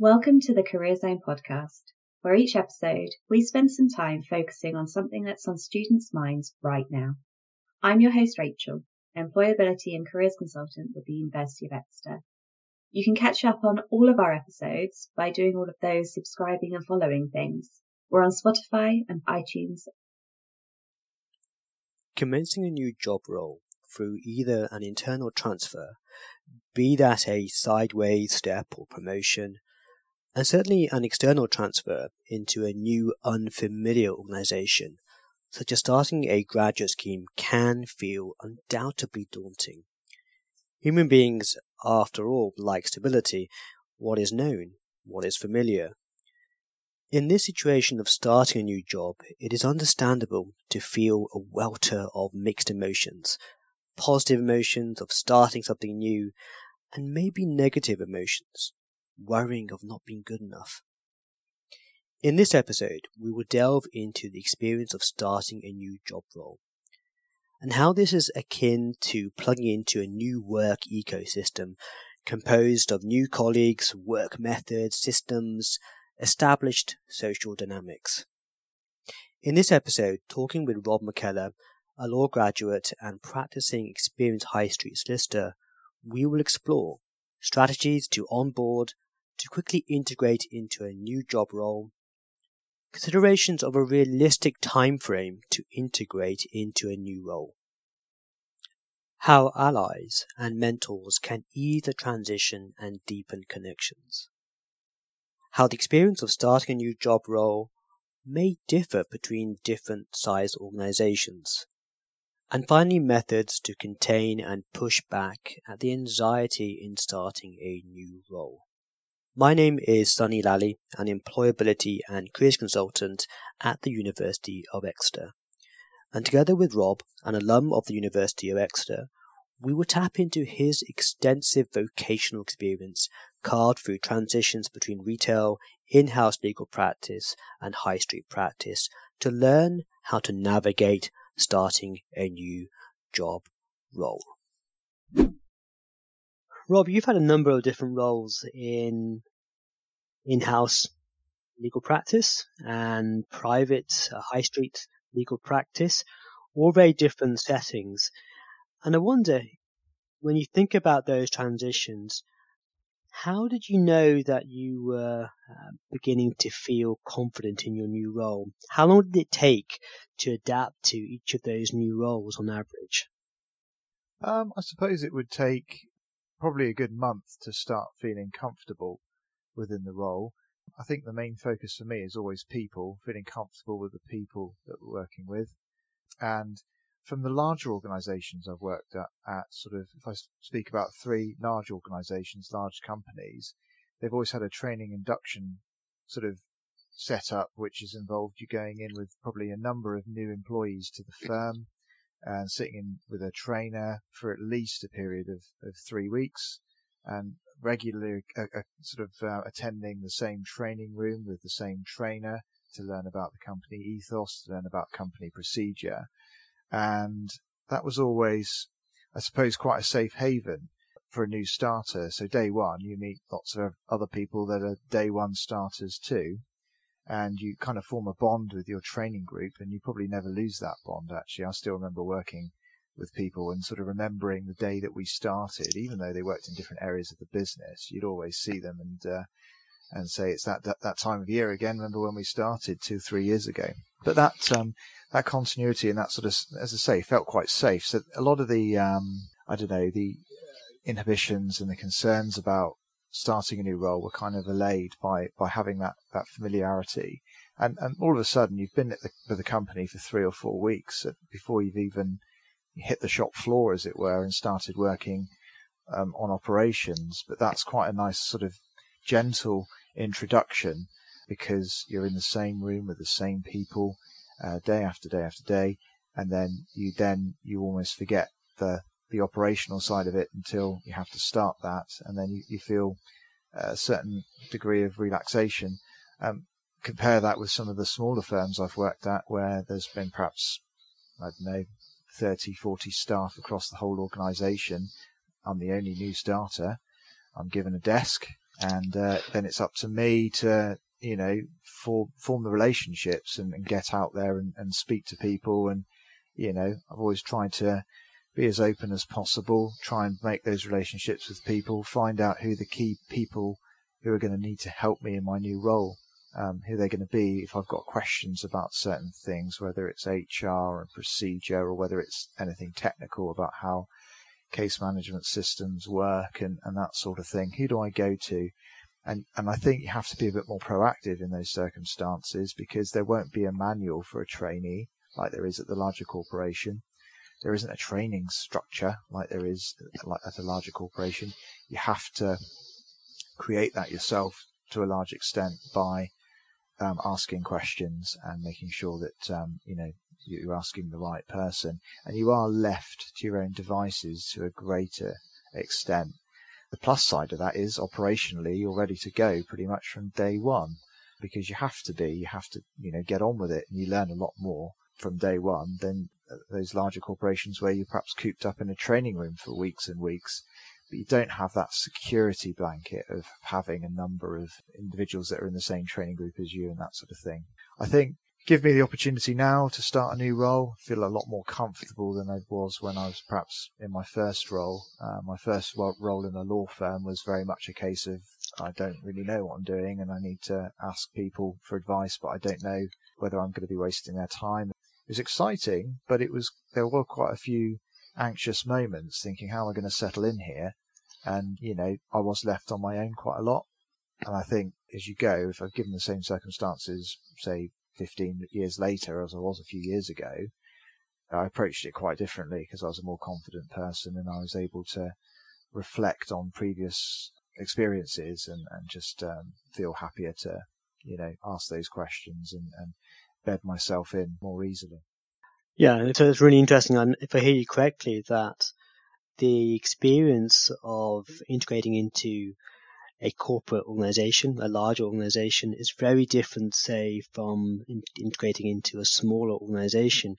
Welcome to the Career Zone podcast, where each episode we spend some time focusing on something that's on students' minds right now. I'm your host, Rachel, Employability and Careers Consultant with the University of Exeter. You can catch up on all of our episodes by doing all of those subscribing and following things. We're on Spotify and iTunes. Commencing a new job role through either an internal transfer, be that a sideways step or promotion, and certainly an external transfer into a new unfamiliar organization, such as starting a graduate scheme, can feel undoubtedly daunting. Human beings, after all, like stability, what is known, what is familiar. In this situation of starting a new job, it is understandable to feel a welter of mixed emotions, positive emotions of starting something new, and maybe negative emotions, worrying of not being good enough. In this episode, we will delve into the experience of starting a new job role and how this is akin to plugging into a new work ecosystem composed of new colleagues, work methods, systems, established social dynamics. In this episode, talking with Rob McKellar, a law graduate and practicing experienced high street solicitor, we will explore strategies to onboard, to quickly integrate into a new job role, considerations of a realistic time frame to integrate into a new role, how allies and mentors can ease the transition and deepen connections, how the experience of starting a new job role may differ between different size organizations, and finally methods to contain and push back at the anxiety in starting a new role. My name is Sunny Lalli, an employability and careers consultant at the University of Exeter. And together with Rob, an alum of the University of Exeter, we will tap into his extensive vocational experience carved through transitions between retail, in-house legal practice, and high street practice to learn how to navigate starting a new job role. Rob, you've had a number of different roles in in-house legal practice and private uh, high street legal practice, all very different settings. And I wonder, when you think about those transitions, how did you know that you were uh, beginning to feel confident in your new role? How long did it take to adapt to each of those new roles on average? Um, I suppose it would take probably a good month to start feeling comfortable within the role. I think the main focus for me is always people, feeling comfortable with the people that we're working with. And from the larger organizations I've worked at, at sort of, if I speak about three large organizations, large companies, they've always had a training induction sort of setup, which has involved you going in with probably a number of new employees to the firm and sitting in with a trainer for at least a period of, of three weeks and regularly uh, uh, sort of uh, attending the same training room with the same trainer to learn about the company ethos, to learn about company procedure. And that was always, I suppose, quite a safe haven for a new starter. So day one, you meet lots of other people that are day one starters too. And you kind of form a bond with your training group and you probably never lose that bond actually. I still remember working with people and sort of remembering the day that we started, even though they worked in different areas of the business, you'd always see them and uh, and say it's that, that that time of year again. Remember when we started two three years ago? But that um, that continuity and that sort of, as I say, felt quite safe. So a lot of the um, I don't know the inhibitions and the concerns about starting a new role were kind of allayed by by having that that familiarity. And, and all of a sudden, you've been at the, with the company for three or four weeks before you've even hit the shop floor, as it were, and started working um, on operations. But that's quite a nice sort of gentle introduction because you're in the same room with the same people uh, day after day after day, and then you then you almost forget the the operational side of it until you have to start that, and then you, you feel a certain degree of relaxation. Um, compare that with some of the smaller firms I've worked at, where there's been perhaps I don't know 30, 40 staff across the whole organization. I'm the only new starter. I'm given a desk and uh, then it's up to me to you know for, form the relationships and, and get out there and, and speak to people and you know I've always tried to be as open as possible, try and make those relationships with people, find out who the key people who are going to need to help me in my new role, um, who they're going to be if I've got questions about certain things, whether it's HR and procedure or whether it's anything technical about how case management systems work and, and that sort of thing. Who do I go to? And, and I think you have to be a bit more proactive in those circumstances because there won't be a manual for a trainee like there is at the larger corporation there isn't a training structure like there is at a larger corporation. You have to create that yourself to a large extent by um, asking questions and making sure that um, you know you're asking the right person, and you are left to your own devices to a greater extent. The plus side of that is operationally you're ready to go pretty much from day one because you have to be. You have to you know get on with it, and you learn a lot more from day one than those larger corporations where you're perhaps cooped up in a training room for weeks and weeks, but you don't have that security blanket of having a number of individuals that are in the same training group as you and that sort of thing. I think give me the opportunity now to start a new role, feel a lot more comfortable than I was when I was perhaps in my first role. Uh, my first role in a law firm was very much a case of I don't really know what I'm doing and I need to ask people for advice, but I don't know whether I'm going to be wasting their time was exciting, but it was there were quite a few anxious moments thinking, how am I going to settle in here? And, you know, I was left on my own quite a lot. And I think as you go, if I've given the same circumstances, say 15 years later as I was a few years ago, I approached it quite differently because I was a more confident person and I was able to reflect on previous experiences and, and just um, feel happier to, you know, ask those questions and, and bed myself in more easily. Yeah, so it's really interesting. And if I hear you correctly, that the experience of integrating into a corporate organization, a large organization, is very different, say, from in- integrating into a smaller organization.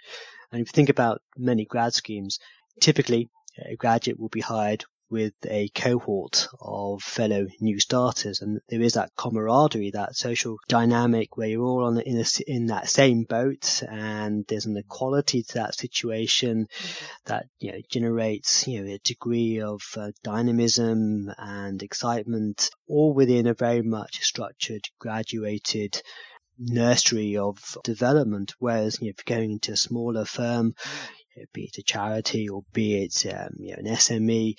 And if you think about many grad schemes, typically a graduate will be hired with a cohort of fellow new starters, and there is that camaraderie, that social dynamic where you're all on in, a, in that same boat, and there's an equality to that situation that you know generates you know a degree of uh, dynamism and excitement, all within a very much structured, graduated nursery of development. Whereas you know, if you're going into a smaller firm, be it a charity or be it um, you know, an SME,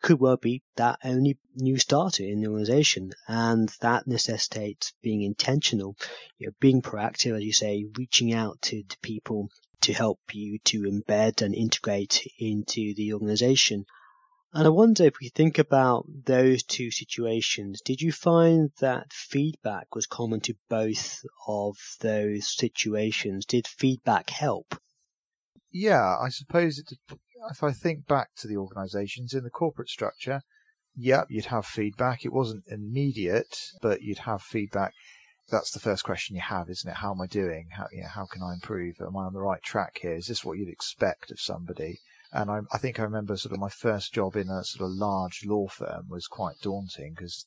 could well be that only new starter in the organization. And that necessitates being intentional, you know, being proactive, as you say, reaching out to, to people to help you to embed and integrate into the organization. And I wonder if we think about those two situations, did you find that feedback was common to both of those situations? Did feedback help? Yeah, I suppose it if I think back to the organisations in the corporate structure, yeah, you'd have feedback. It wasn't immediate, but you'd have feedback. That's the first question you have, isn't it? How am I doing? How, you know, how can I improve? Am I on the right track here? Is this what you'd expect of somebody? And I, I think I remember sort of my first job in a sort of large law firm was quite daunting because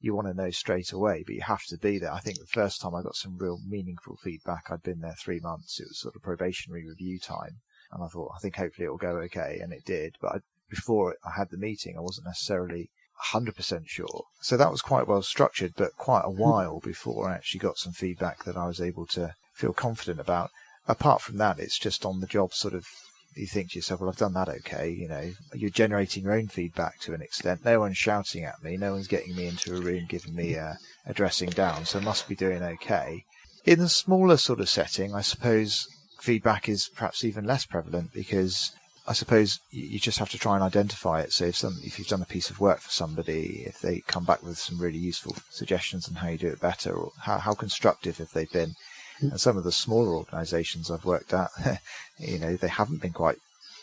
you want to know straight away, but you have to be there. I think the first time I got some real meaningful feedback, I'd been there three months. It was sort of probationary review time. And I thought, I think hopefully it'll go okay. And it did. But I, before I had the meeting, I wasn't necessarily 100% sure. So that was quite well structured, but quite a hmm. while before I actually got some feedback that I was able to feel confident about. Apart from that, it's just on the job sort of you think to yourself, well, I've done that okay. You know, you're generating your own feedback to an extent. No one's shouting at me. No one's getting me into a room, giving me a, a dressing down. So I must be doing okay. In a smaller sort of setting, I suppose feedback is perhaps even less prevalent because I suppose you just have to try and identify it. So if some, if you've done a piece of work for somebody, if they come back with some really useful suggestions on how you do it better, or how, how constructive have they been? Hmm. And some of the smaller organisations I've worked at, you know, they haven't been quite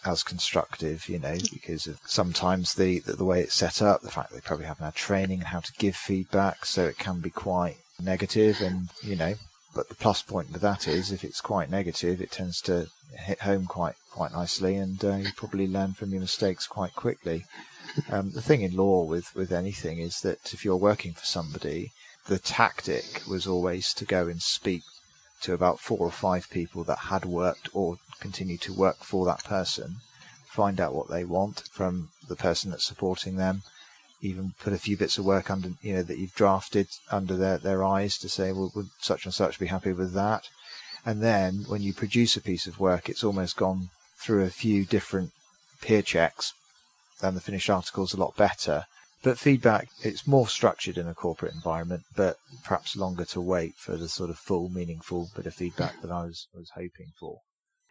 as constructive, you know, hmm. because of sometimes the, the, the way it's set up, the fact that they probably haven't had training on how to give feedback, so it can be quite negative, and you know, but the plus point with that is, if it's quite negative, it tends to hit home quite quite nicely, and uh, you probably learn from your mistakes quite quickly. Um, the thing in law with, with anything is that if you're working for somebody, the tactic was always to go and speak to about four or five people that had worked or continued to work for that person, find out what they want from the person that's supporting them, even put a few bits of work under, you know, that you've drafted under their, their eyes to say, well, would such and such be happy with that? And then when you produce a piece of work, it's almost gone through a few different peer checks and the finished article is a lot better. But feedback, it's more structured in a corporate environment, but perhaps longer to wait for the sort of full, meaningful bit of feedback that I was, was hoping for.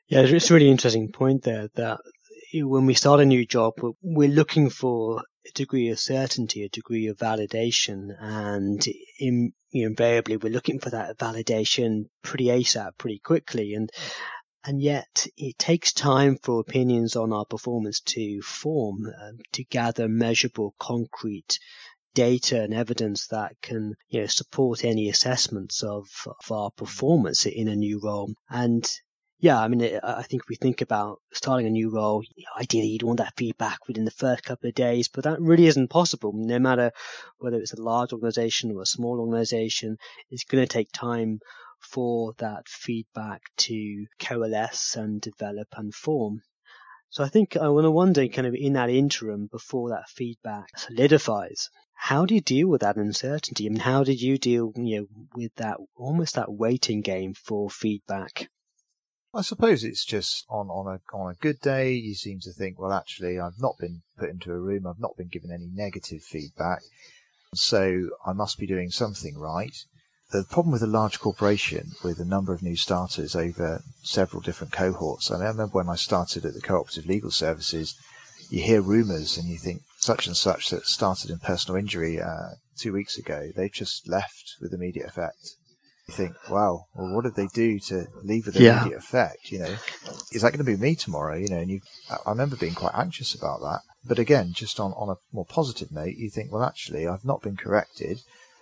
Yeah, it's a really interesting point there that when we start a new job, we're looking for a degree of certainty, a degree of validation, and in, you know, invariably we're looking for that validation pretty ASAP, pretty quickly, and and yet it takes time for opinions on our performance to form, uh, to gather measurable, concrete data and evidence that can you know, support any assessments of, of our performance in a new role. And yeah, I mean, uh, I think if we think about starting a new role, ideally you'd want that feedback within the first couple of days, but that really isn't possible. No matter whether it's a large organization or a small organization, it's going to take time for that feedback to coalesce and develop and form. So I think uh, I want to wonder kind of in that interim before that feedback solidifies, how do you deal with that uncertainty? I mean, how did you deal, you know, with that almost that waiting game for feedback? I suppose it's just on, on a on a good day you seem to think, well actually I've not been put into a room, I've not been given any negative feedback. So I must be doing something right the problem with a large corporation with a number of new starters over several different cohorts. Mean, I remember when I started at the Cooperative Legal Services, you hear rumours and you think such and such that started in personal injury uh, two weeks ago, they've just left with immediate effect. You think, wow, well, what did they do to leave with immediate yeah. effect? You know, is that going to be me tomorrow? You know, and you, I remember being quite anxious about that. But again, just on, on a more positive note, you think, well, actually, I've not been corrected.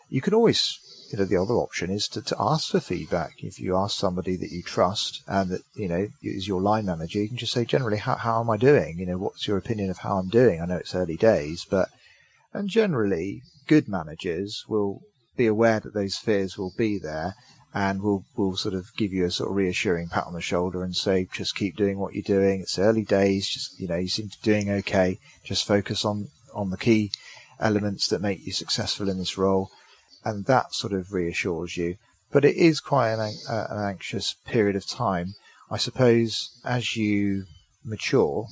You can always you know, the other option is to, to ask for feedback. If you ask somebody that you trust and that, you know, is your line manager, you can just say, generally, how, how am I doing? You know, what's your opinion of how I'm doing? I know it's early days, but, and generally, good managers will be aware that those fears will be there and will will sort of give you a sort of reassuring pat on the shoulder and say, just keep doing what you're doing. It's early days. Just, you know, you seem to be doing okay. Just focus on, on the key elements that make you successful in this role and that sort of reassures you. But it is quite an, uh, an anxious period of time. I suppose as you mature,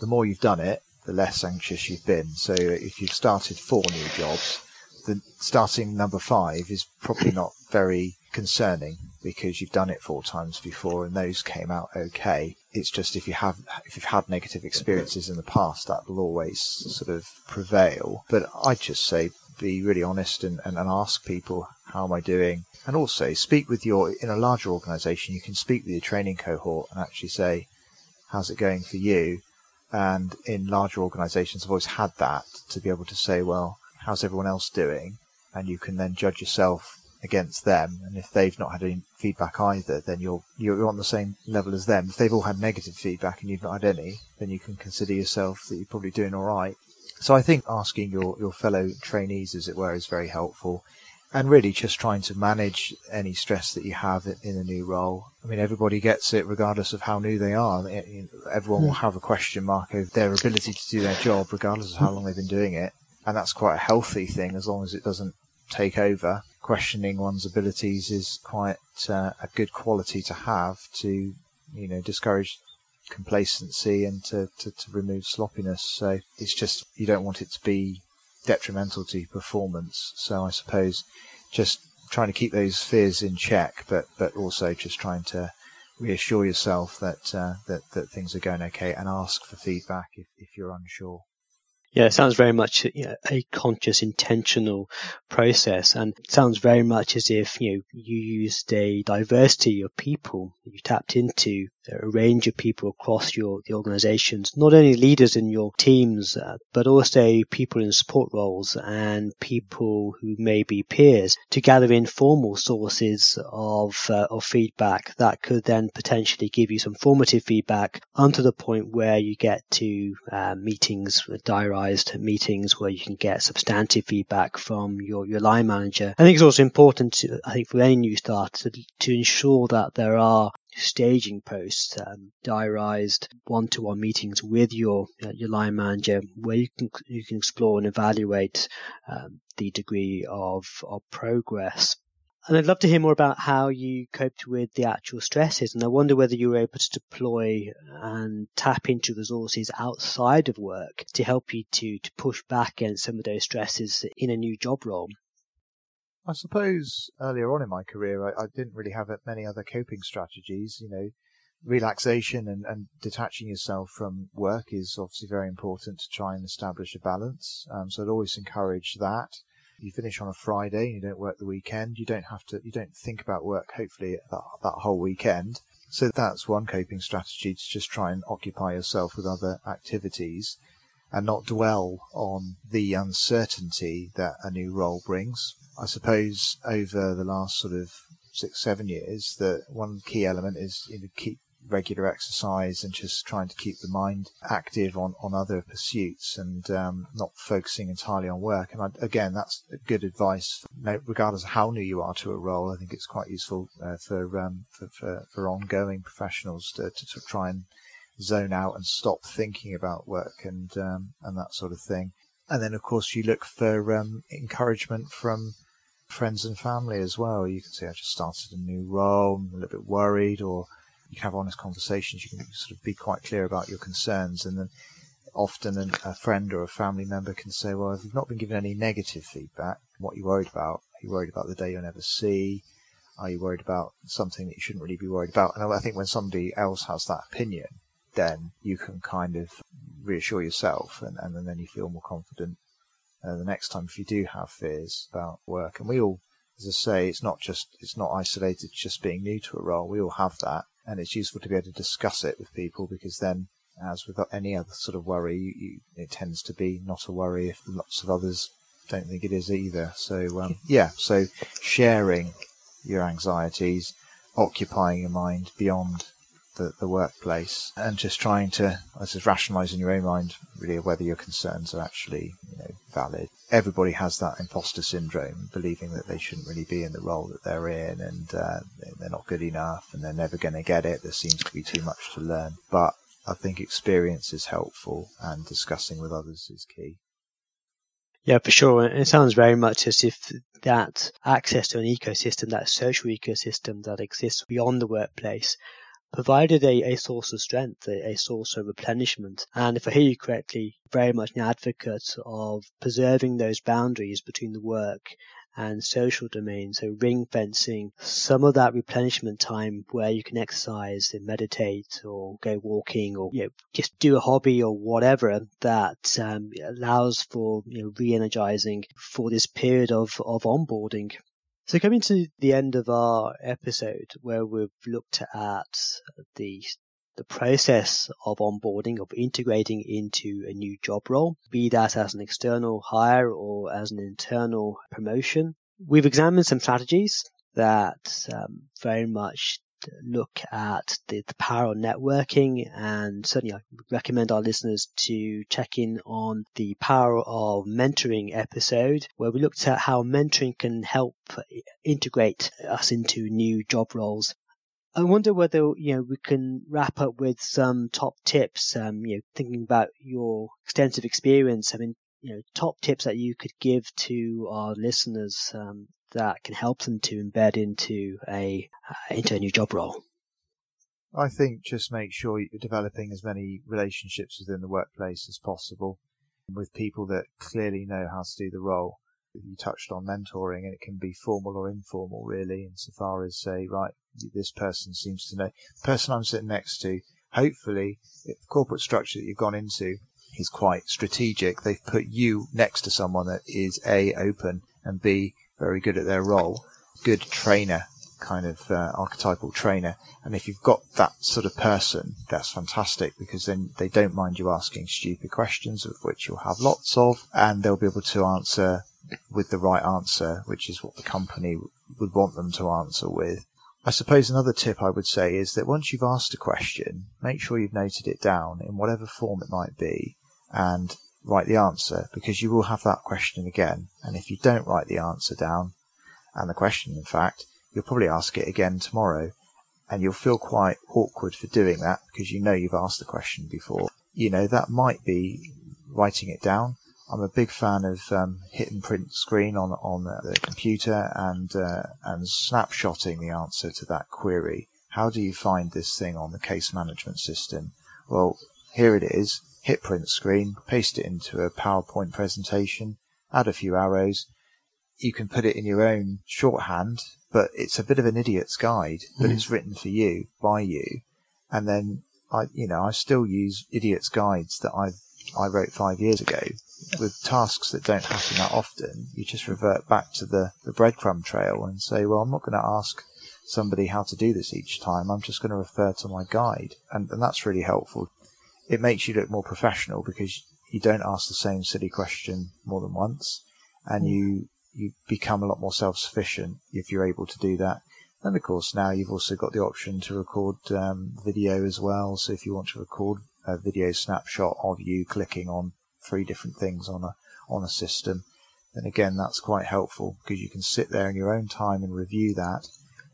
the more you've done it, the less anxious you've been. So if you've started four new jobs, the starting number five is probably not very concerning because you've done it four times before and those came out okay. It's just if you have if you've had negative experiences in the past, that will always sort of prevail. But I'd just say be really honest and, and, and ask people, how am I doing? And also speak with your, in a larger organization, you can speak with your training cohort and actually say, how's it going for you? And in larger organizations, I've always had that to be able to say, well, how's everyone else doing? And you can then judge yourself against them. And if they've not had any feedback either, then you're, you're on the same level as them. If they've all had negative feedback and you've not had any, then you can consider yourself that you're probably doing all right. So I think asking your, your fellow trainees, as it were, is very helpful. And really just trying to manage any stress that you have in a new role. I mean, everybody gets it regardless of how new they are. Everyone will hmm. have a question mark over their ability to do their job regardless of how long they've been doing it. And that's quite a healthy thing as long as it doesn't take over. Questioning one's abilities is quite uh, a good quality to have to, you know, discourage complacency and to, to, to remove sloppiness. So it's just, you don't want it to be detrimental to performance. So I suppose just trying to keep those fears in check, but, but also just trying to reassure yourself that, uh, that, that things are going okay and ask for feedback if, if you're unsure. Yeah, it sounds very much a conscious, intentional process, and sounds very much as if you know you used a diversity of people you tapped into a range of people across your the organizations, not only leaders in your teams, uh, but also people in support roles and people who may be peers to gather informal sources of, uh, of feedback that could then potentially give you some formative feedback unto the point where you get to uh, meetings, diarized meetings where you can get substantive feedback from your, your line manager. I think it's also important to, I think for any new start to, to ensure that there are staging posts, um, diarized one-to-one meetings with your uh, your line manager, where you can you can explore and evaluate um, the degree of of progress. And I'd love to hear more about how you coped with the actual stresses. And I wonder whether you were able to deploy and tap into resources outside of work to help you to, to push back against some of those stresses in a new job role. I suppose earlier on in my career, I, I, didn't really have many other coping strategies. You know, relaxation and, and detaching yourself from work is obviously very important to try and establish a balance. Um, so I'd always encourage that. You finish on a Friday, you don't work the weekend. You don't have to, you don't think about work, hopefully, that, that whole weekend. So that's one coping strategy to just try and occupy yourself with other activities and not dwell on the uncertainty that a new role brings. I suppose over the last sort of six, seven years, that one key element is you know, keep regular exercise and just trying to keep the mind active on, on other pursuits and um, not focusing entirely on work. And I, again, that's good advice, regardless of how new you are to a role. I think it's quite useful uh, for, um, for, for, for ongoing professionals to, to, to, try and zone out and stop thinking about work and um, and that sort of thing. And then, of course, you look for um, encouragement from friends and family as well. You can say, I just started a new role, I'm a little bit worried, or you can have honest conversations. You can sort of be quite clear about your concerns. And then often a friend or a family member can say, well, if you've not been given any negative feedback, what are you worried about? Are you worried about the day you'll never see? Are you worried about something that you shouldn't really be worried about? And I think when somebody else has that opinion, then you can kind of reassure yourself and, and then you feel more confident uh, the next time if you do have fears about work. And we all, as I say, it's not just it's not isolated just being new to a role. We all have that, and it's useful to be able to discuss it with people because then, as with any other sort of worry, you, you, it tends to be not a worry if lots of others don't think it is either. So um, yeah, so sharing your anxieties, occupying your mind beyond the, the workplace and just trying to, I suppose, rationalize in your own mind really whether your concerns are actually you know, valid. Everybody has that imposter syndrome, believing that they shouldn't really be in the role that they're in and uh, they're not good enough and they're never going to get it. There seems to be too much to learn. But I think experience is helpful and discussing with others is key. Yeah, for sure. It sounds very much as if that access to an ecosystem, that social ecosystem that exists beyond the workplace, provided a, a source of strength, a, a, source of replenishment. And if I hear you correctly, very much an advocate of preserving those boundaries between the work and social domain. So ring fencing some of that replenishment time where you can exercise and meditate or go walking or you know, just do a hobby or whatever that um, allows for you know, re-energizing for this period of, of onboarding. So coming to the end of our episode where we've looked at the the process of onboarding, of integrating into a new job role, be that as an external hire or as an internal promotion. We've examined some strategies that um, very much look at the, the power of networking and certainly I recommend our listeners to check in on the power of mentoring episode where we looked at how mentoring can help integrate us into new job roles. I wonder whether you know we can wrap up with some top tips. Um, you know, thinking about your extensive experience. I mean, you know, top tips that you could give to our listeners um, that can help them to embed into a uh, into a new job role? I think just make sure you're developing as many relationships within the workplace as possible with people that clearly know how to do the role. You touched on mentoring, and it can be formal or informal, really, insofar as say, right, this person seems to know. The person I'm sitting next to, hopefully, if the corporate structure that you've gone into is quite strategic, they've put you next to someone that is A, open, and B, very good at their role, good trainer kind of uh, archetypal trainer. And if you've got that sort of person, that's fantastic because then they don't mind you asking stupid questions, of which you'll have lots of, and they'll be able to answer with the right answer, which is what the company would want them to answer with. I suppose another tip I would say is that once you've asked a question, make sure you've noted it down in whatever form it might be and write the answer because you will have that question again. And if you don't write the answer down and the question, in fact, you'll probably ask it again tomorrow and you'll feel quite awkward for doing that because you know you've asked the question before. You know, that might be writing it down I'm a big fan of um, hit and print screen on on the computer and uh, and snapshotting the answer to that query. How do you find this thing on the case management system? Well, here it is. Hit print screen, paste it into a PowerPoint presentation, add a few arrows. You can put it in your own shorthand, but it's a bit of an idiot's guide, but mm. it's written for you by you. And then I, you know, I still use idiots guides that I I wrote five years ago with tasks that don't happen that often, you just revert back to the, the breadcrumb trail and say, well, I'm not going to ask somebody how to do this each time. I'm just going to refer to my guide. And, and that's really helpful. It makes you look more professional because you don't ask the same silly question more than once and you, you become a lot more self-sufficient if you're able to do that. And of course, now you've also got the option to record um, video as well. So if you want to record a video snapshot of you clicking on three different things on a on a system, then again that's quite helpful because you can sit there in your own time and review that.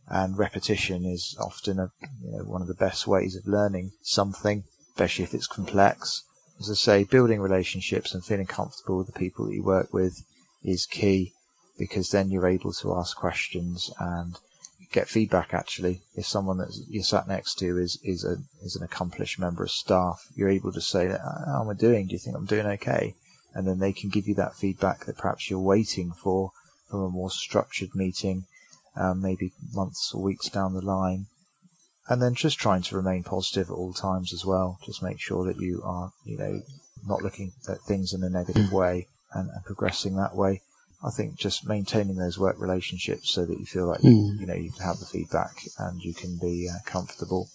And repetition is often a, you know, one of the best ways of learning something, especially if it's complex. As I say, building relationships and feeling comfortable with the people that you work with is key because then you're able to ask questions and get feedback actually. If someone that you're sat next to is is a is an accomplished member of staff you're able to say how am i doing? Do you think i'm doing okay? And then they can give you that feedback that perhaps you're waiting for from a more structured meeting um, maybe months or weeks down the line and then just trying to remain positive at all times as well just make sure that you are you know not looking at things in a negative way and, and progressing that way I think just maintaining those work relationships so that you feel like mm. you know you can have the feedback and you can be uh, comfortable.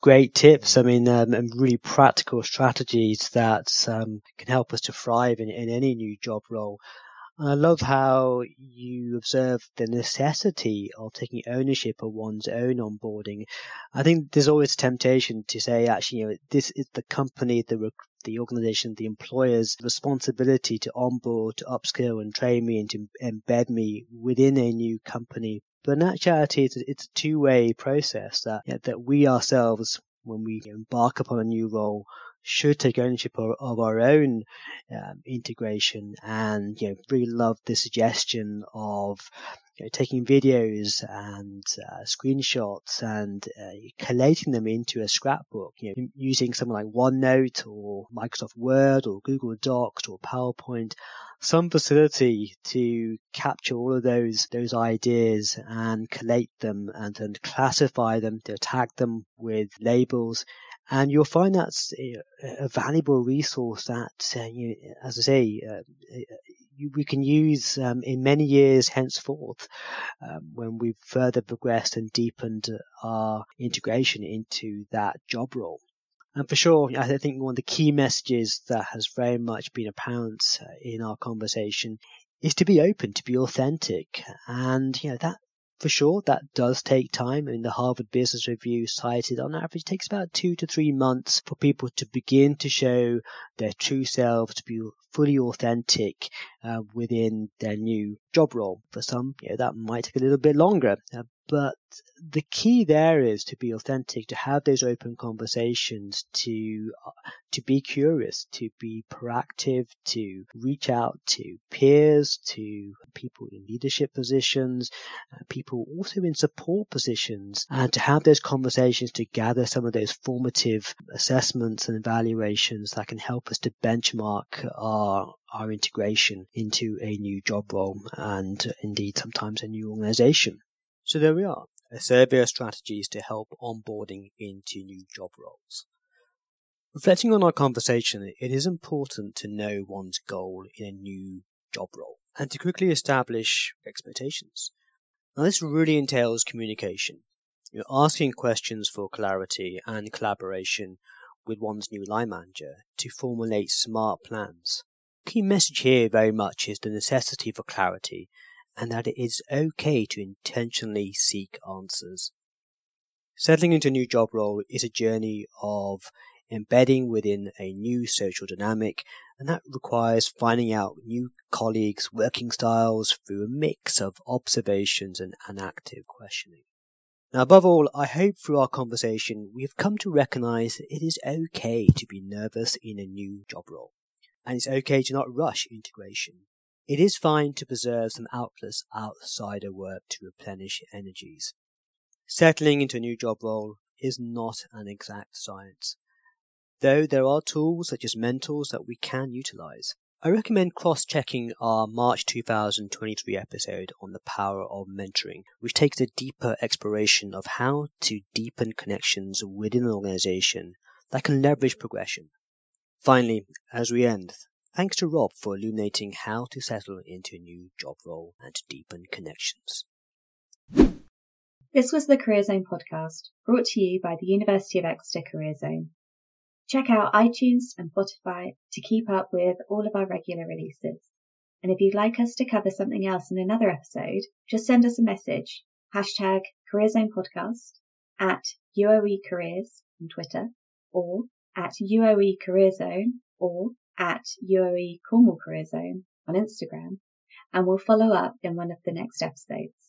Great tips. I mean, um, and really practical strategies that um, can help us to thrive in, in any new job role. I love how you observe the necessity of taking ownership of one's own onboarding. I think there's always temptation to say, actually, you know, this is the company, the the organization, the employer's responsibility to onboard, to upskill and train me and to embed me within a new company. But in actuality, it's a, it's a two-way process that, that we ourselves, when we embark upon a new role, should take ownership of, of our own um, integration. And you know really love the suggestion of you know, taking videos and uh, screenshots and uh, collating them into a scrapbook, you know, using something like OneNote or Microsoft Word or Google Docs or PowerPoint, some facility to capture all of those those ideas and collate them and then classify them, to tag them with labels and you'll find that's a, valuable resource that, uh, you, as I say, uh, we can use um, in many years henceforth um, when we've further progressed and deepened our integration into that job role. And for sure, I think one of the key messages that has very much been apparent uh, in our conversation is to be open, to be authentic. And, you know, that for sure, that does take time. I mean, the Harvard Business Review cited on average takes about two to three months for people to begin to show their true selves, to be fully authentic uh, within their new job role. For some, you know, that might take a little bit longer, uh, but the key there is to be authentic, to have those open conversations, to uh, to be curious, to be proactive, to reach out to peers, to people in leadership positions, uh, people also in support positions, and to have those conversations to gather some of those formative assessments and evaluations that can help us to benchmark our our integration into a new job role and indeed sometimes a new organization. So there we are, a survey of strategies to help onboarding into new job roles. Reflecting on our conversation, it is important to know one's goal in a new job role and to quickly establish expectations. Now, this really entails communication. You're asking questions for clarity and collaboration with one's new line manager to formulate smart plans. The key message here very much is the necessity for clarity and that it is okay to intentionally seek answers. Settling into a new job role is a journey of embedding within a new social dynamic, and that requires finding out new colleagues' working styles through a mix of observations and, and active questioning. Now, above all, I hope through our conversation we have come to recognize that it is okay to be nervous in a new job role, and it's okay to not rush integration. It is fine to preserve some outlets outside of work to replenish energies. Settling into a new job role is not an exact science, though there are tools such as mentors that we can utilize. I recommend cross checking our March 2023 episode on the power of mentoring, which takes a deeper exploration of how to deepen connections within an organization that can leverage progression. Finally, as we end, Thanks to Rob for illuminating how to settle into a new job role and deepen connections. This was the Career Zone podcast, brought to you by the University of Exeter Career Zone. Check out iTunes and Spotify to keep up with all of our regular releases. And if you'd like us to cover something else in another episode, just send us a message, hashtag Career Zone Podcast, at UOE Careers on Twitter, or at UOE Career Zone, or at UOE Cornwall Career Zone on Instagram, and we'll follow up in one of the next episodes.